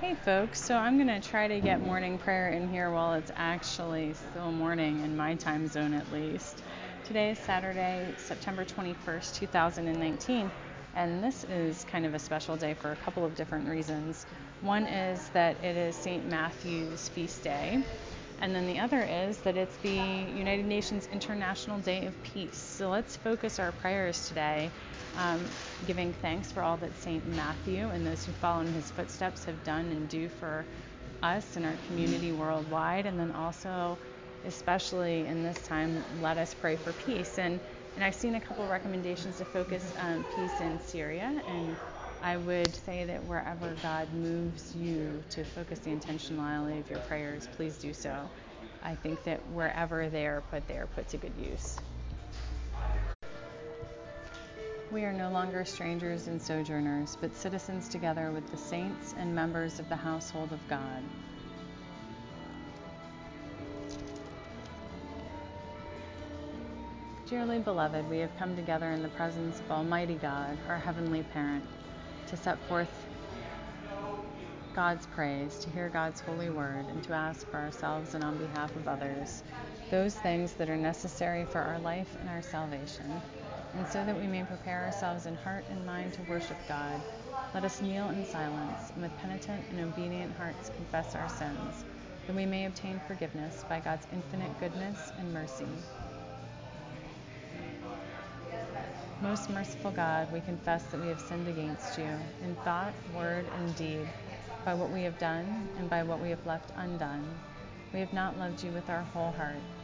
Hey folks, so I'm going to try to get morning prayer in here while it's actually still morning in my time zone at least. Today is Saturday, September 21st, 2019, and this is kind of a special day for a couple of different reasons. One is that it is St. Matthew's feast day, and then the other is that it's the United Nations International Day of Peace. So let's focus our prayers today um, giving thanks for all that St. Matthew and those who follow in his footsteps have done and do for us and our community worldwide. And then also, especially in this time, let us pray for peace. And, and I've seen a couple recommendations to focus on peace in Syria. And I would say that wherever God moves you to focus the intentionality of your prayers, please do so. I think that wherever they are put, they are put to good use. We are no longer strangers and sojourners, but citizens together with the saints and members of the household of God. Dearly beloved, we have come together in the presence of Almighty God, our Heavenly Parent, to set forth God's praise, to hear God's holy word, and to ask for ourselves and on behalf of others those things that are necessary for our life and our salvation and so that we may prepare ourselves in heart and mind to worship God, let us kneel in silence and with penitent and obedient hearts confess our sins, that we may obtain forgiveness by God's infinite goodness and mercy. Most merciful God, we confess that we have sinned against you in thought, word, and deed, by what we have done and by what we have left undone. We have not loved you with our whole heart.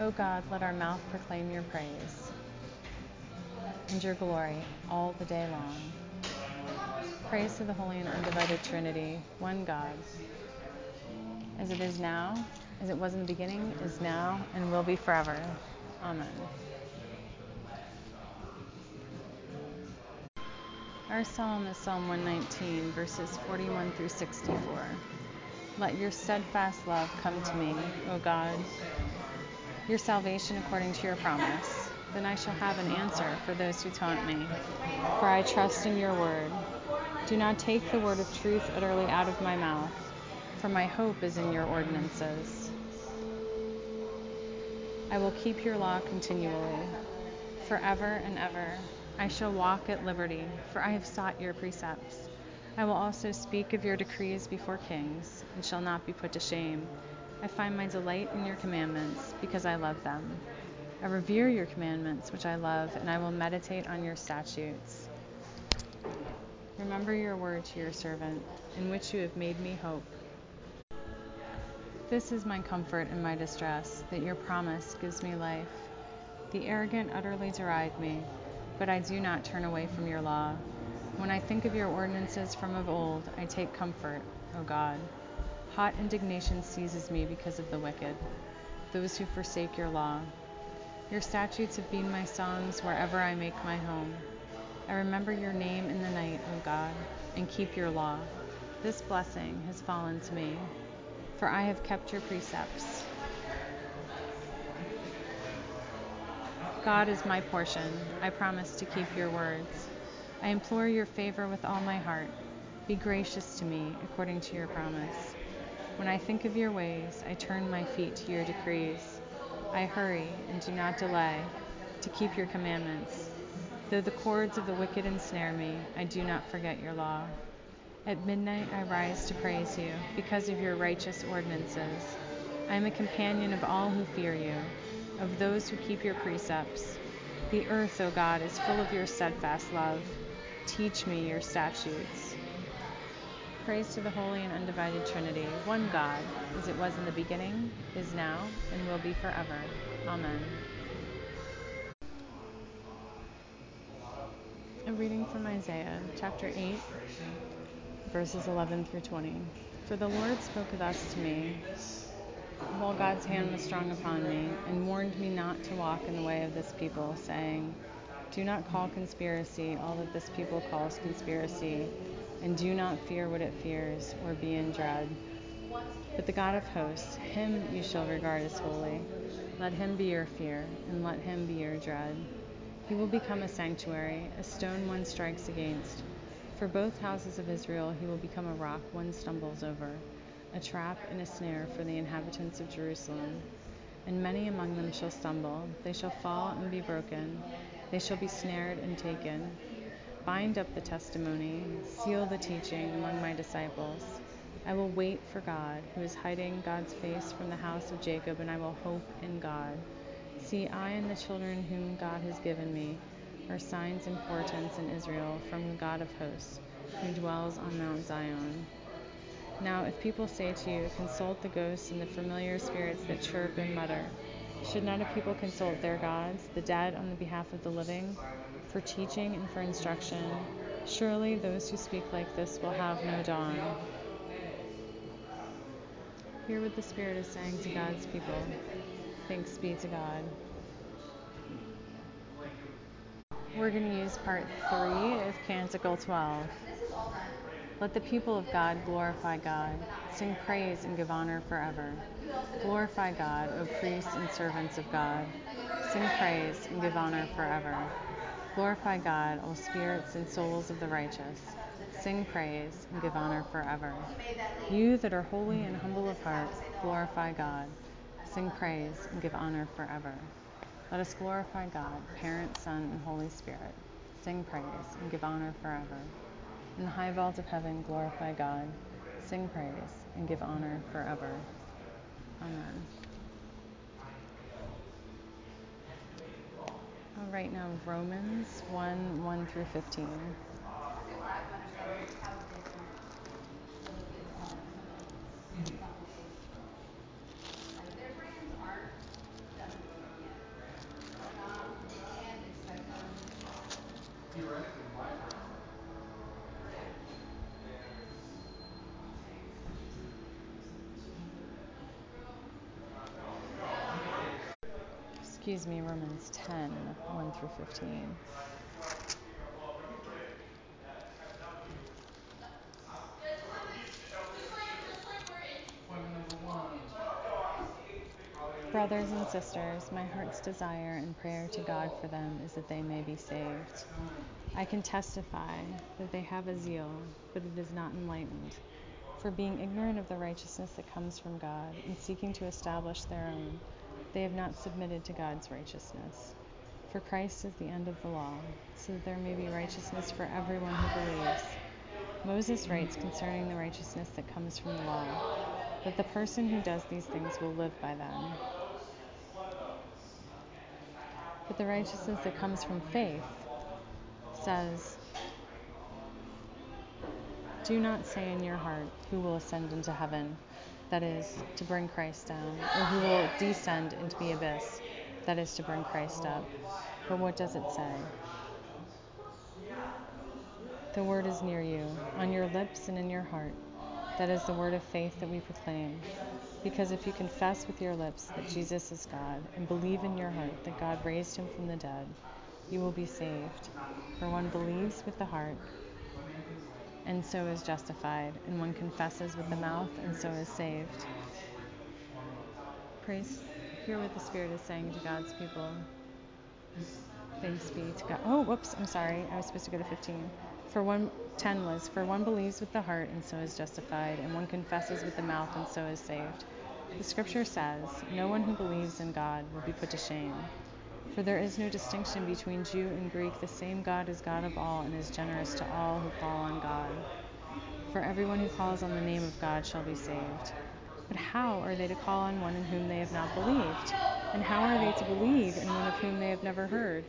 O God, let our mouth proclaim your praise and your glory all the day long. Praise to the Holy and Undivided Trinity, one God, as it is now, as it was in the beginning, is now, and will be forever. Amen. Our psalm is Psalm 119, verses 41 through 64. Let your steadfast love come to me, O God your salvation according to your promise. Then I shall have an answer for those who taunt me, for I trust in your word. Do not take the word of truth utterly out of my mouth, for my hope is in your ordinances. I will keep your law continually, forever and ever. I shall walk at liberty, for I have sought your precepts. I will also speak of your decrees before kings, and shall not be put to shame. I find my delight in your commandments because I love them. I revere your commandments, which I love, and I will meditate on your statutes. Remember your word to your servant, in which you have made me hope. This is my comfort in my distress, that your promise gives me life. The arrogant utterly deride me, but I do not turn away from your law. When I think of your ordinances from of old, I take comfort, O God. Hot indignation seizes me because of the wicked, those who forsake your law. Your statutes have been my songs wherever I make my home. I remember your name in the night, O God, and keep your law. This blessing has fallen to me, for I have kept your precepts. God is my portion. I promise to keep your words. I implore your favor with all my heart. Be gracious to me according to your promise. When I think of your ways, I turn my feet to your decrees. I hurry and do not delay to keep your commandments. Though the cords of the wicked ensnare me, I do not forget your law. At midnight I rise to praise you because of your righteous ordinances. I am a companion of all who fear you, of those who keep your precepts. The earth, O God, is full of your steadfast love. Teach me your statutes. Praise to the Holy and Undivided Trinity, one God, as it was in the beginning, is now, and will be forever. Amen. A reading from Isaiah, chapter 8, verses 11 through 20. For the Lord spoke thus to me while God's hand was strong upon me, and warned me not to walk in the way of this people, saying, Do not call conspiracy all that this people calls conspiracy, and do not fear what it fears, or be in dread. But the God of hosts, him you shall regard as holy. Let him be your fear, and let him be your dread. He will become a sanctuary, a stone one strikes against. For both houses of Israel he will become a rock one stumbles over a trap and a snare for the inhabitants of Jerusalem. And many among them shall stumble, they shall fall and be broken, they shall be snared and taken. Bind up the testimony, seal the teaching among my disciples. I will wait for God, who is hiding God's face from the house of Jacob, and I will hope in God. See, I and the children whom God has given me are signs and portents in Israel from the God of hosts, who dwells on Mount Zion. Now, if people say to you, Consult the ghosts and the familiar spirits that chirp and mutter, should not a people consult their gods, the dead, on the behalf of the living, for teaching and for instruction? Surely those who speak like this will have no dawn. Hear what the Spirit is saying to God's people. Thanks be to God. We're going to use part three of Canticle 12. Let the people of God glorify God, sing praise and give honor forever. Glorify God, O priests and servants of God. Sing praise and give honor forever. Glorify God, all spirits and souls of the righteous. Sing praise and give honor forever. You that are holy and humble of heart, glorify God. Sing praise and give honor forever. Let us glorify God, Parent, Son, and Holy Spirit. Sing praise and give honor forever. In the high vault of heaven, glorify God. Sing praise and give honor forever. Amen. All right, now Romans 1 1 through 15. Excuse me, Romans 10 1 through 15. Brothers and sisters, my heart's desire and prayer to God for them is that they may be saved. I can testify that they have a zeal, but it is not enlightened. For being ignorant of the righteousness that comes from God and seeking to establish their own, they have not submitted to God's righteousness. For Christ is the end of the law, so that there may be righteousness for everyone who believes. Moses writes concerning the righteousness that comes from the law, that the person who does these things will live by them. But the righteousness that comes from faith says, Do not say in your heart, Who will ascend into heaven? That is, to bring Christ down, or who will descend into the abyss? That is, to bring Christ up. But what does it say? The word is near you, on your lips and in your heart. That is the word of faith that we proclaim. Because if you confess with your lips that Jesus is God and believe in your heart that God raised him from the dead, you will be saved. For one believes with the heart and so is justified, and one confesses with the mouth and so is saved. Praise, hear what the Spirit is saying to God's people. Thanks be to God. Oh, whoops, I'm sorry. I was supposed to go to 15. For one, 10 was, for one believes with the heart and so is justified, and one confesses with the mouth and so is saved. The scripture says, No one who believes in God will be put to shame. For there is no distinction between Jew and Greek. The same God is God of all and is generous to all who call on God. For everyone who calls on the name of God shall be saved. But how are they to call on one in whom they have not believed? And how are they to believe in one of whom they have never heard?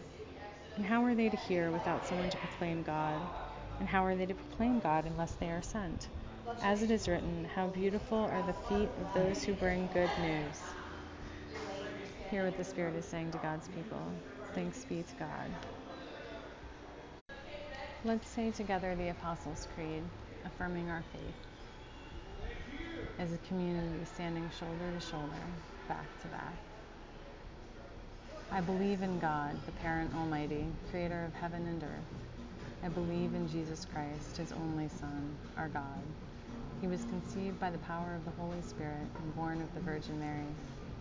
And how are they to hear without someone to proclaim God? And how are they to proclaim God unless they are sent? As it is written, How beautiful are the feet of those who bring good news. Hear what the Spirit is saying to God's people. Thanks be to God. Let's say together the Apostles' Creed. affirming our faith as a community standing shoulder to shoulder, back to back. I believe in God, the Parent Almighty, creator of heaven and earth. I believe in Jesus Christ, his only Son, our God. He was conceived by the power of the Holy Spirit and born of the Virgin Mary.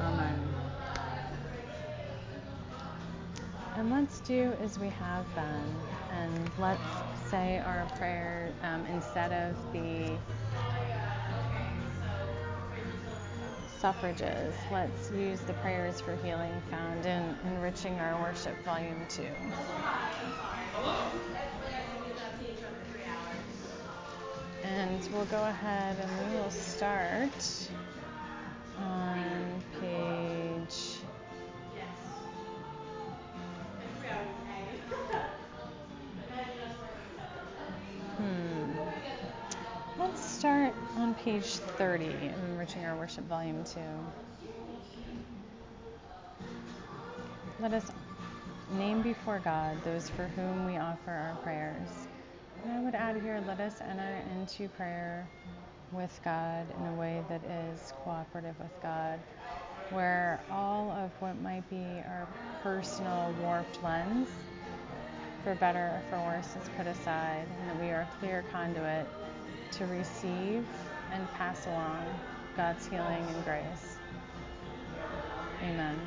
Amen. And let's do as we have been, and let's say our prayer um, instead of the suffrages. Let's use the prayers for healing found in Enriching Our Worship, Volume 2. And we'll go ahead and we will start on page. Hmm. Let's start on page 30 in Enriching Our Worship, Volume 2. Let us name before God those for whom we offer our prayers. And I would add here, let us enter into prayer with God in a way that is cooperative with God, where all of what might be our personal warped lens, for better or for worse, is put aside, and that we are a clear conduit to receive and pass along God's healing and grace. Amen.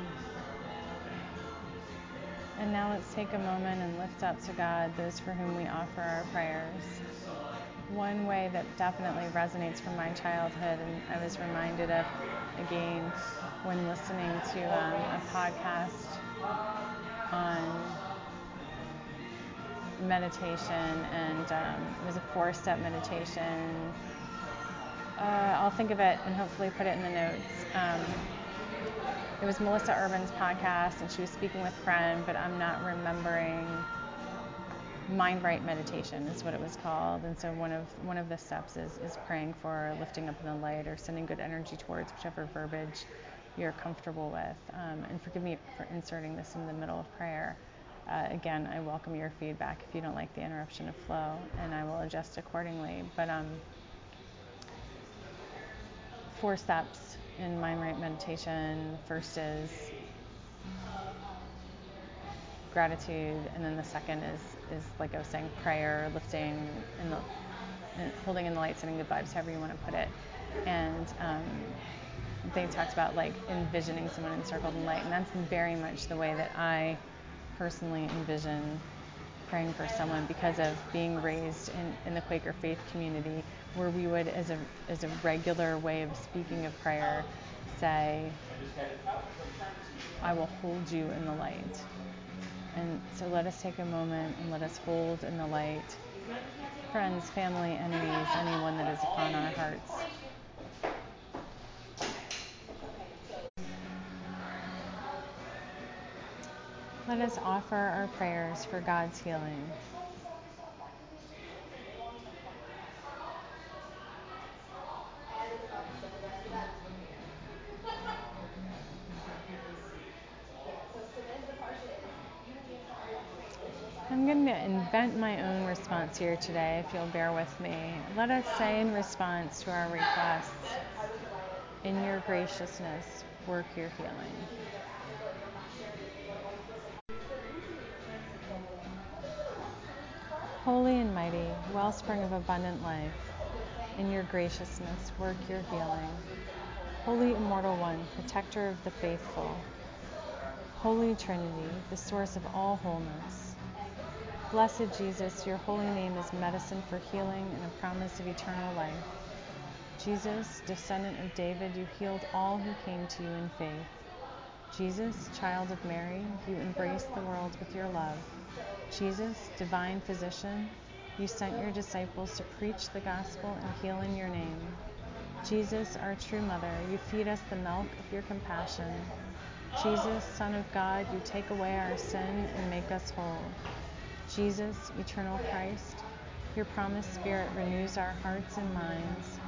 And now let's take a moment and lift up to God those for whom we offer our prayers. One way that definitely resonates from my childhood, and I was reminded of again when listening to um, a podcast on meditation, and um, it was a four step meditation. Uh, I'll think of it and hopefully put it in the notes. Um, it was Melissa Urban's podcast, and she was speaking with Friend, but I'm not remembering. Mind right meditation is what it was called, and so one of one of the steps is is praying for lifting up in the light or sending good energy towards whichever verbiage you're comfortable with. Um, and forgive me for inserting this in the middle of prayer. Uh, again, I welcome your feedback if you don't like the interruption of flow, and I will adjust accordingly. But um, four steps in mind right meditation. First is gratitude, and then the second is is like I was saying, prayer, lifting and the holding in the light, sending good vibes, however you want to put it. And um, they talked about like envisioning someone encircled in light, and that's very much the way that I personally envision praying for someone because of being raised in, in the Quaker faith community where we would, as a, as a regular way of speaking of prayer, say, I will hold you in the light. And so let us take a moment and let us hold in the light friends, family, enemies, anyone that is upon our hearts. Let us offer our prayers for God's healing. I'm going to invent my own response here today, if you'll bear with me. Let us say in response to our requests, in your graciousness, work your healing. Holy and mighty, wellspring of abundant life, in your graciousness, work your healing. Holy Immortal One, protector of the faithful, Holy Trinity, the source of all wholeness. Blessed Jesus, your holy name is medicine for healing and a promise of eternal life. Jesus, descendant of David, you healed all who came to you in faith. Jesus, child of Mary, you embraced the world with your love. Jesus, divine physician, You sent your disciples to preach the gospel and heal in your name. Jesus, our true mother, you feed us the milk of your compassion. Jesus, Son of God, you take away our sin and make us whole. Jesus, eternal Christ, your promised Spirit renews our hearts and minds.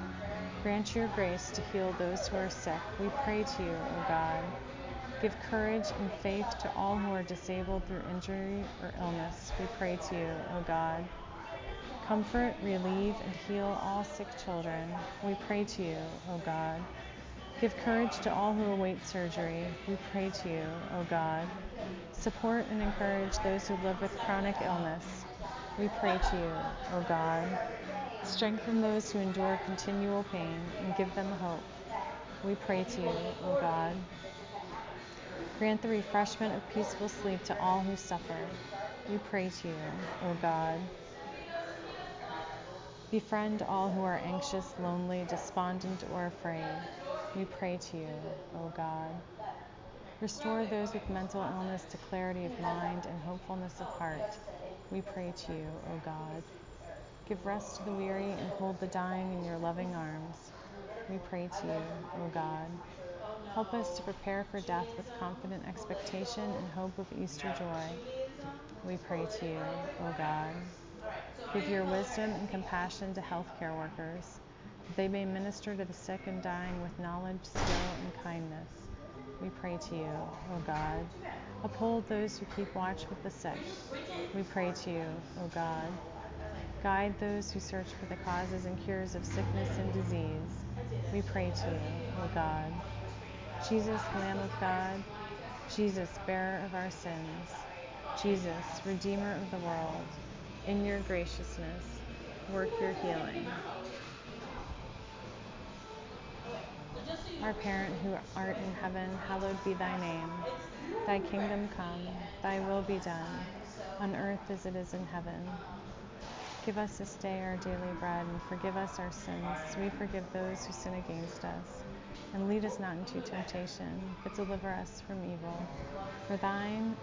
Grant your grace to heal those who are sick. We pray to you, O God. Give courage and faith to all who are disabled through injury or illness. We pray to you, O God. Comfort, relieve, and heal all sick children. We pray to you, O God. Give courage to all who await surgery. We pray to you, O God. Support and encourage those who live with chronic illness. We pray to you, O God. Strengthen those who endure continual pain and give them hope. We pray to you, O God. Grant the refreshment of peaceful sleep to all who suffer. We pray to you, O God. Befriend all who are anxious, lonely, despondent, or afraid. We pray to you, O God. Restore those with mental illness to clarity of mind and hopefulness of heart. We pray to you, O God. Give rest to the weary and hold the dying in your loving arms. We pray to you, O God. Help us to prepare for death with confident expectation and hope of Easter joy. We pray to you, O God. Give your wisdom and compassion to healthcare workers, they may minister to the sick and dying with knowledge, skill, and kindness. We pray to you, O God. Uphold those who keep watch with the sick. We pray to you, O God. Guide those who search for the causes and cures of sickness and disease. We pray to you, O God. Jesus, Lamb of God, Jesus, bearer of our sins, Jesus, Redeemer of the world, in your graciousness, work your healing. Our parent who art in heaven, hallowed be thy name. Thy kingdom come, thy will be done, on earth as it is in heaven. Give us this day our daily bread, and forgive us our sins, as we forgive those who sin against us. And lead us not into temptation, but deliver us from evil. For thine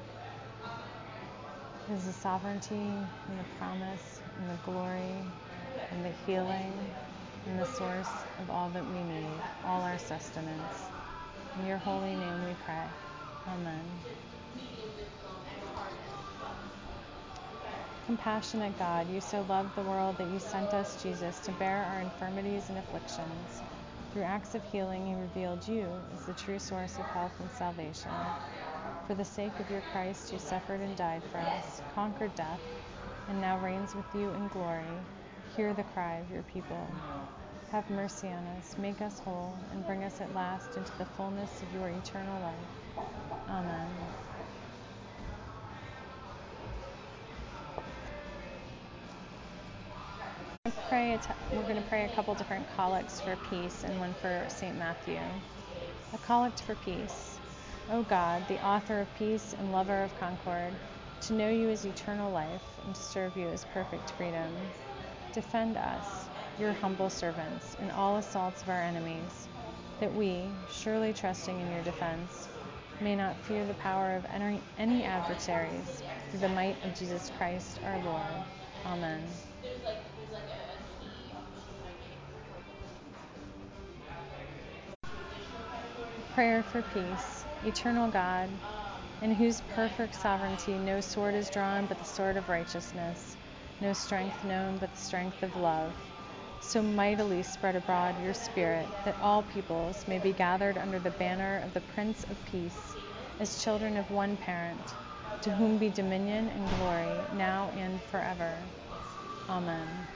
is the sovereignty, and the promise, and the glory, and the healing, and the source of all that we need, all our sustenance. In your holy name we pray. Amen. Compassionate God, you so loved the world that you sent us Jesus to bear our infirmities and afflictions. Through acts of healing, he revealed you as the true source of health and salvation. For the sake of your Christ, you suffered and died for us, conquered death, and now reigns with you in glory, hear the cry of your people. Have mercy on us, make us whole, and bring us at last into the fullness of your eternal life. Amen. pray we're going to pray a couple different collects for peace and one for St. Matthew. A collect for peace. O God, the author of peace and lover of concord, to know you is eternal life and to serve you is perfect freedom. Defend us, your humble servants, in all assaults of our enemies, that we, surely trusting in your defense, may not fear the power of any, adversaries, through the might of Jesus Christ our Lord. Amen. Prayer for peace. Eternal God, in whose perfect sovereignty no sword is drawn but the sword of righteousness, no strength known but the strength of love, so mightily spread abroad your Spirit that all peoples may be gathered under the banner of the Prince of Peace, as children of one parent, to whom be dominion and glory, now and forever. Amen.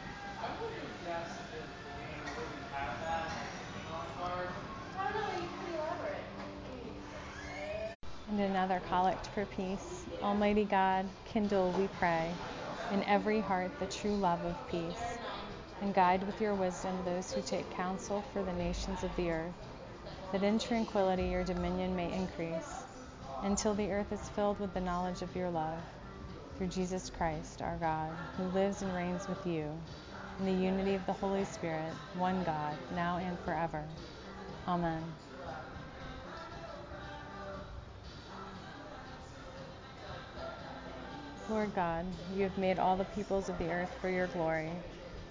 And another collect for peace. Almighty God, kindle, we pray, in every heart the true love of peace, and guide with your wisdom those who take counsel for the nations of the earth, that in tranquility your dominion may increase, until the earth is filled with the knowledge of your love. Through Jesus Christ, our God, who lives and reigns with you, in the unity of the Holy Spirit, one God, now and forever. Amen. Lord God, you have made all the peoples of the earth for your glory,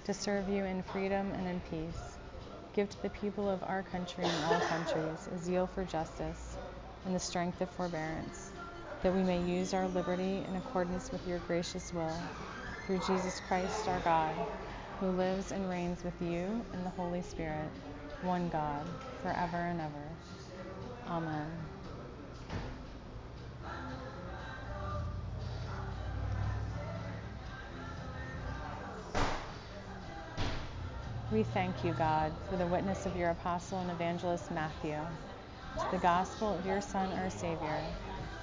to serve you in freedom and in peace. Give to the people of our country and all countries a zeal for justice and the strength of forbearance, that we may use our liberty in accordance with your gracious will. Through Jesus Christ our God, who lives and reigns with you in the Holy Spirit, one God, forever and ever. Amen. We thank you, God, for the witness of your apostle and evangelist Matthew, to the gospel of your Son, our Savior.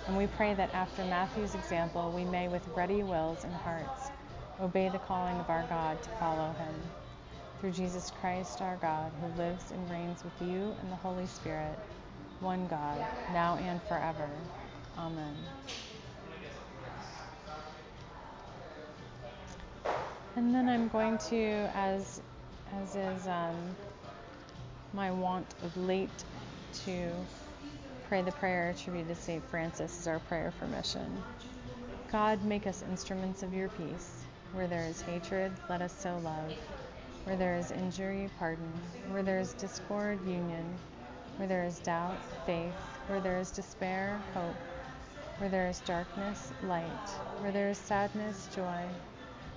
And we pray that after Matthew's example, we may, with ready wills and hearts, obey the calling of our God to follow him. Through Jesus Christ, our God, who lives and reigns with you and the Holy Spirit, one God, now and forever. Amen. And then I'm going to, as as is um, my wont of late, to pray the prayer attributed to St. Francis as our prayer for mission. God, make us instruments of your peace. Where there is hatred, let us sow love. Where there is injury, pardon. Where there is discord, union. Where there is doubt, faith. Where there is despair, hope. Where there is darkness, light. Where there is sadness, joy.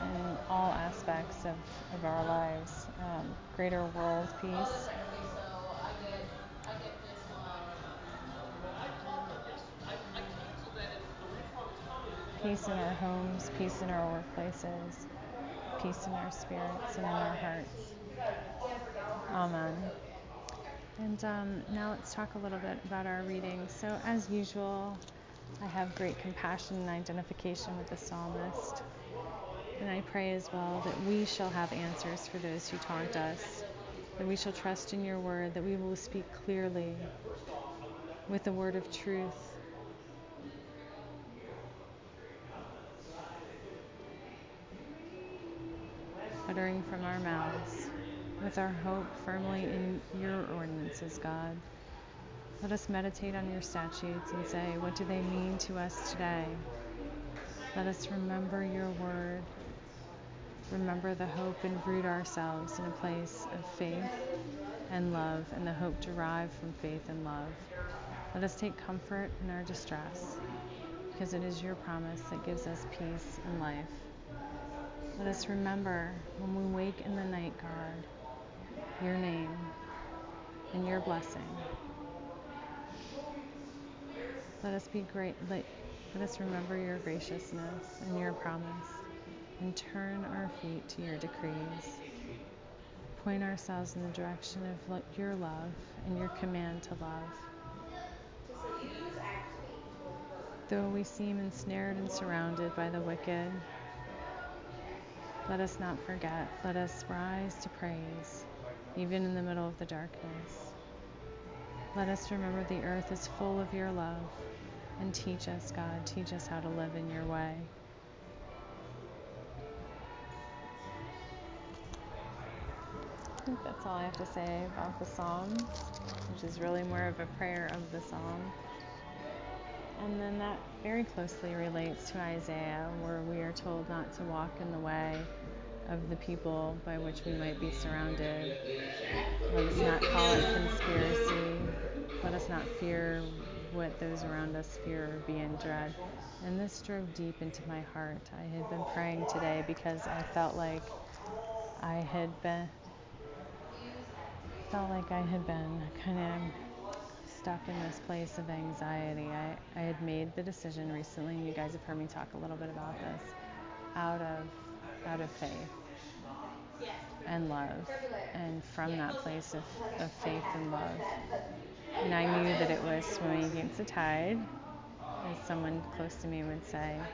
in all aspects of, of our lives, um, greater world peace. Peace in our homes, peace in our workplaces, peace in our spirits and in our hearts. Amen. And um, now let's talk a little bit about our reading. So, as usual, I have great compassion and identification with the psalmist. And I pray as well that we shall have answers for those who taunt us, that we shall trust in your word, that we will speak clearly with the word of truth. Uttering from our mouths, with our hope firmly in your ordinances, God. Let us meditate on your statutes and say, What do they mean to us today? Let us remember your word, remember the hope, and root ourselves in a place of faith and love, and the hope derived from faith and love. Let us take comfort in our distress, because it is your promise that gives us peace and life. Let us remember when we wake in the night, God, your name and your blessing. Let us be great. Let, let us remember your graciousness and your promise and turn our feet to your decrees. Point ourselves in the direction of your love and your command to love. Though we seem ensnared and surrounded by the wicked, let us not forget. Let us rise to praise, even in the middle of the darkness. Let us remember the earth is full of your love and teach us, God, teach us how to live in your way. I think that's all I have to say about the Psalms, which is really more of a prayer of the Psalm. And then that very closely relates to Isaiah, where we are told not to walk in the way of the people by which we might be surrounded. Let us not call it conspiracy. Let us not fear what those around us fear or be in dread. And this drove deep into my heart. I had been praying today because I felt like I had been felt like I had been kind of stuck in this place of anxiety. I, I had made the decision recently, and you guys have heard me talk a little bit about this, out of out of faith and love, and from that place of, of faith and love. And I knew that it was swimming against the tide, as someone close to me would say.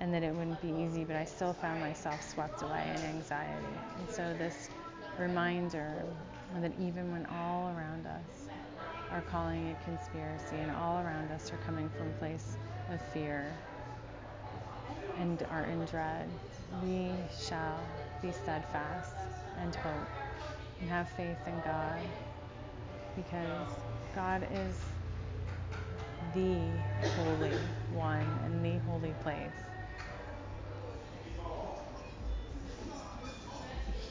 and that it wouldn't be easy, but I still found myself swept away in anxiety. And so, this reminder that even when all around us are calling it conspiracy and all around us are coming from a place of fear and are in dread, we shall be steadfast and hope and have faith in God because God is the Holy One and the holy place.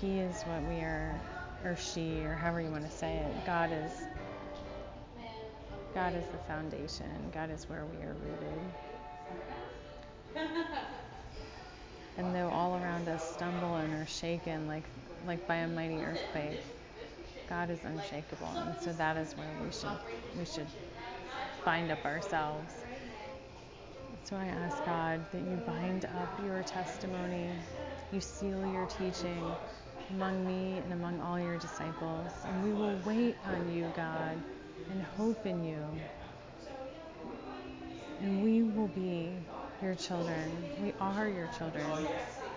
He is what we are, or she, or however you want to say it. God is. God is the foundation. God is where we are rooted. And though all around us stumble and are shaken like like by a mighty earthquake, God is unshakable. And so that is where we should we should bind up ourselves. So I ask God that you bind up your testimony, you seal your teaching among me and among all your disciples. And we will wait on you, God, and hope in you. And we will be your children. We are your children,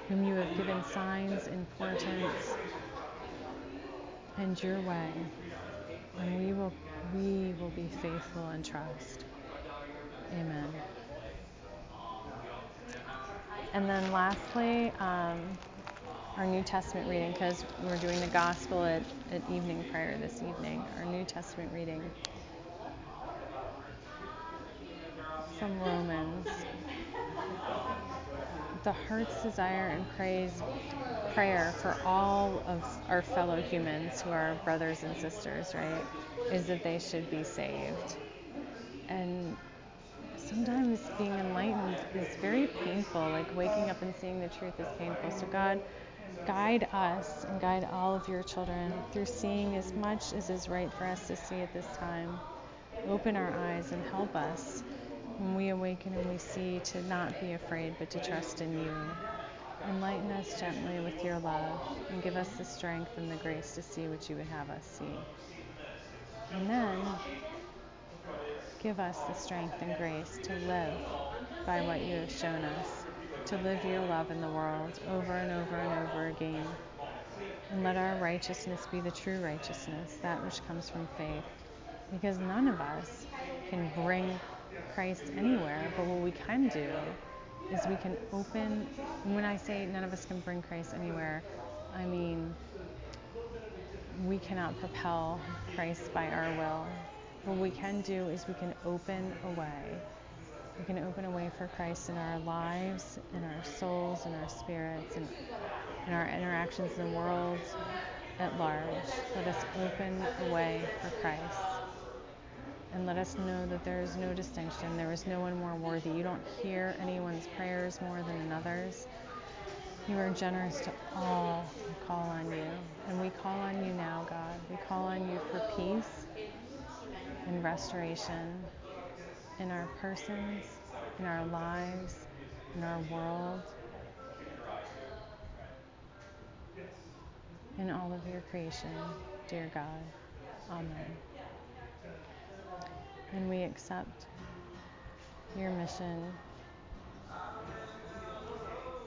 whom you have given signs and portents and your way. And we will we will be faithful and trust. Amen. And then lastly, um, our New Testament reading, because we're doing the gospel at, at evening prayer this evening, our New Testament reading from Romans. The heart's desire and praise, prayer for all of our fellow humans who are brothers and sisters, right, is that they should be saved. And sometimes being enlightened is very painful. Like waking up and seeing the truth is painful. So, God, guide us and guide all of your children through seeing as much as is right for us to see at this time. Open our eyes and help us when we awaken and we see to not be afraid but to trust in you. Enlighten us gently with your love and give us the strength and the grace to see what you would have us see. And then give us the strength and grace to live by what you have shown us, to live your love in the world over and over and over again. And let our righteousness be the true righteousness, that which comes from faith. Because none of us can bring Christ anywhere, but what we can do is we can open, when I say none of us can bring Christ anywhere, I mean we cannot propel Christ by our will. What we can do is we can open a way. We can open a way for Christ in our lives, in our souls, in our spirits, and in our interactions in the world at large. Let us open a way for Christ and let us know that there is no distinction. There is no one more worthy. You don't hear anyone's prayers more than another's. You are generous to all who call on you. And we call on you now, God. We call on you for peace and restoration in our persons, in our lives, in our world, in all of your creation, dear God. Amen. And we accept your mission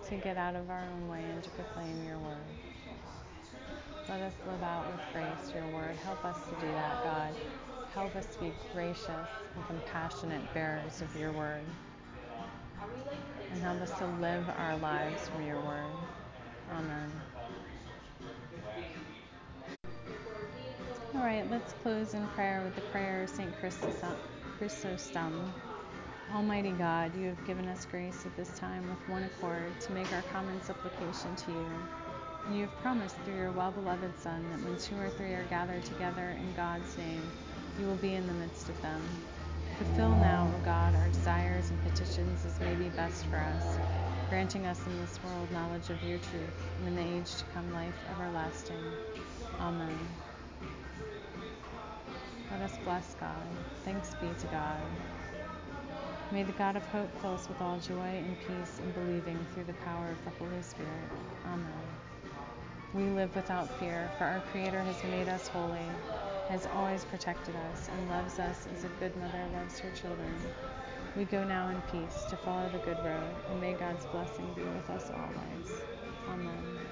to get out of our own way and to proclaim your word. Let us live out with grace your word. Help us to do that, God. Help us be gracious and compassionate bearers of your word. And help us to live our lives from your word. Amen. All right, let's close in prayer with the prayer of St. Chrysostom. Almighty God, you have given us grace at this time with one accord to make our common supplication to you. And you have promised through your well beloved Son that when two or three are gathered together in God's name, you will be in the midst of them. Fulfill now, O God, our desires and petitions as may be best for us, granting us in this world knowledge of your truth, and in the age to come life everlasting. Amen. Let us bless God. Thanks be to God. May the God of hope fill us with all joy and peace in believing through the power of the Holy Spirit. Amen. We live without fear, for our Creator has made us holy, has always protected us, and loves us as a good mother loves her children. We go now in peace to follow the good road, and may God's blessing be with us always. Amen.